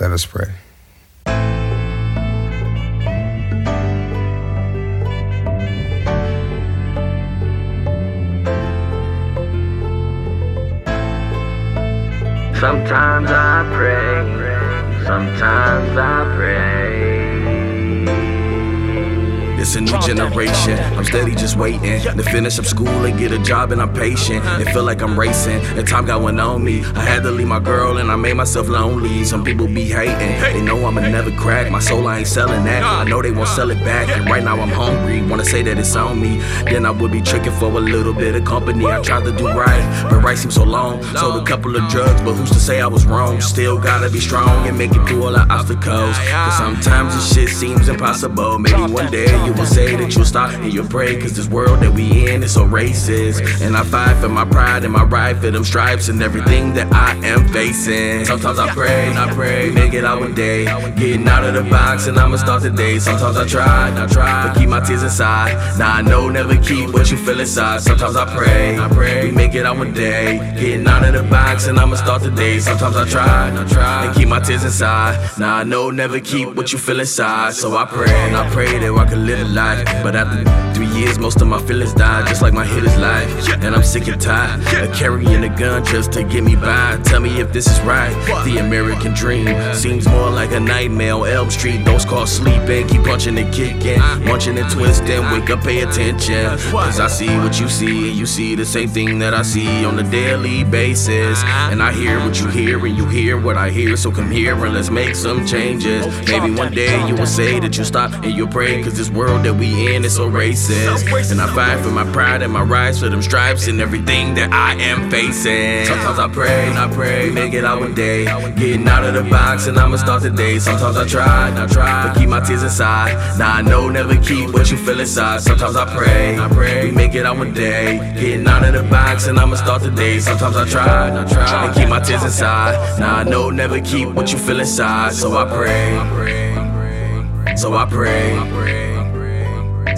Let us pray. Sometimes I pray, sometimes I pray. It's a new generation. I'm steady just waiting to finish up school and get a job, and I'm patient. It feel like I'm racing, and time got one on me. I had to leave my girl, and I made myself lonely. Some people be hating, they know I'ma never crack. My soul, I ain't selling that. I know they won't sell it back, and right now I'm hungry. Wanna say that it's on me, then I would be tricking for a little bit of company. I tried to do right, but right seems so long. Sold a couple of drugs, but who's to say I was wrong? Still gotta be strong and make it through all the obstacles. Cause sometimes this shit seems impossible. Maybe one day you will say that you'll stop and you'll pray. Cause this world that we in is so racist. And I fight for my pride and my right for them stripes and everything that I am facing. Sometimes I pray, I pray, make it out one day. Getting out of the box and I'ma start today. Sometimes I try, I try, but keep my tears inside. Now I know never keep what you feel inside. Sometimes I pray, I pray, we make it out one day. Getting out of the box and I'ma start today. Sometimes I try, I try, and keep my tears inside. Now I know never keep what you feel inside. So I pray, and I pray that I can live But after three years, most of my feelings died, just like my hitter's life. And I'm sick and tired of carrying a gun just to get me by. Tell me if this is right. The American dream seems more like a nightmare on Elm Street. Those called sleeping, keep punching and kicking, munching and twisting. Wake up, pay attention. Cause I see what you see, and you see the same thing that I see on a daily basis. And I hear what you hear, and you hear what I hear. So come here and let's make some changes. Maybe one day you will say that you stop and you'll pray. Cause this world that we in is so racist. And I fight for my pride and my rights for them stripes and everything that I am facing. Sometimes I pray, and I pray, we make it out one day. Getting out of the box and I'ma start today. Sometimes I try, I try, but keep my tears inside. Now I know never keep what you feel inside. Sometimes I pray, I pray, we make it out one day. Getting out of the box and I'ma start today. Sometimes I try, I try, and keep my tears inside. Now I know never keep what you feel inside. So I pray, so I pray,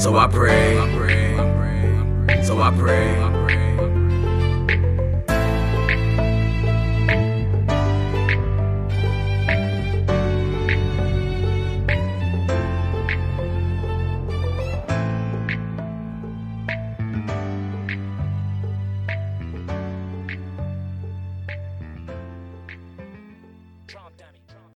so I pray, so I pray.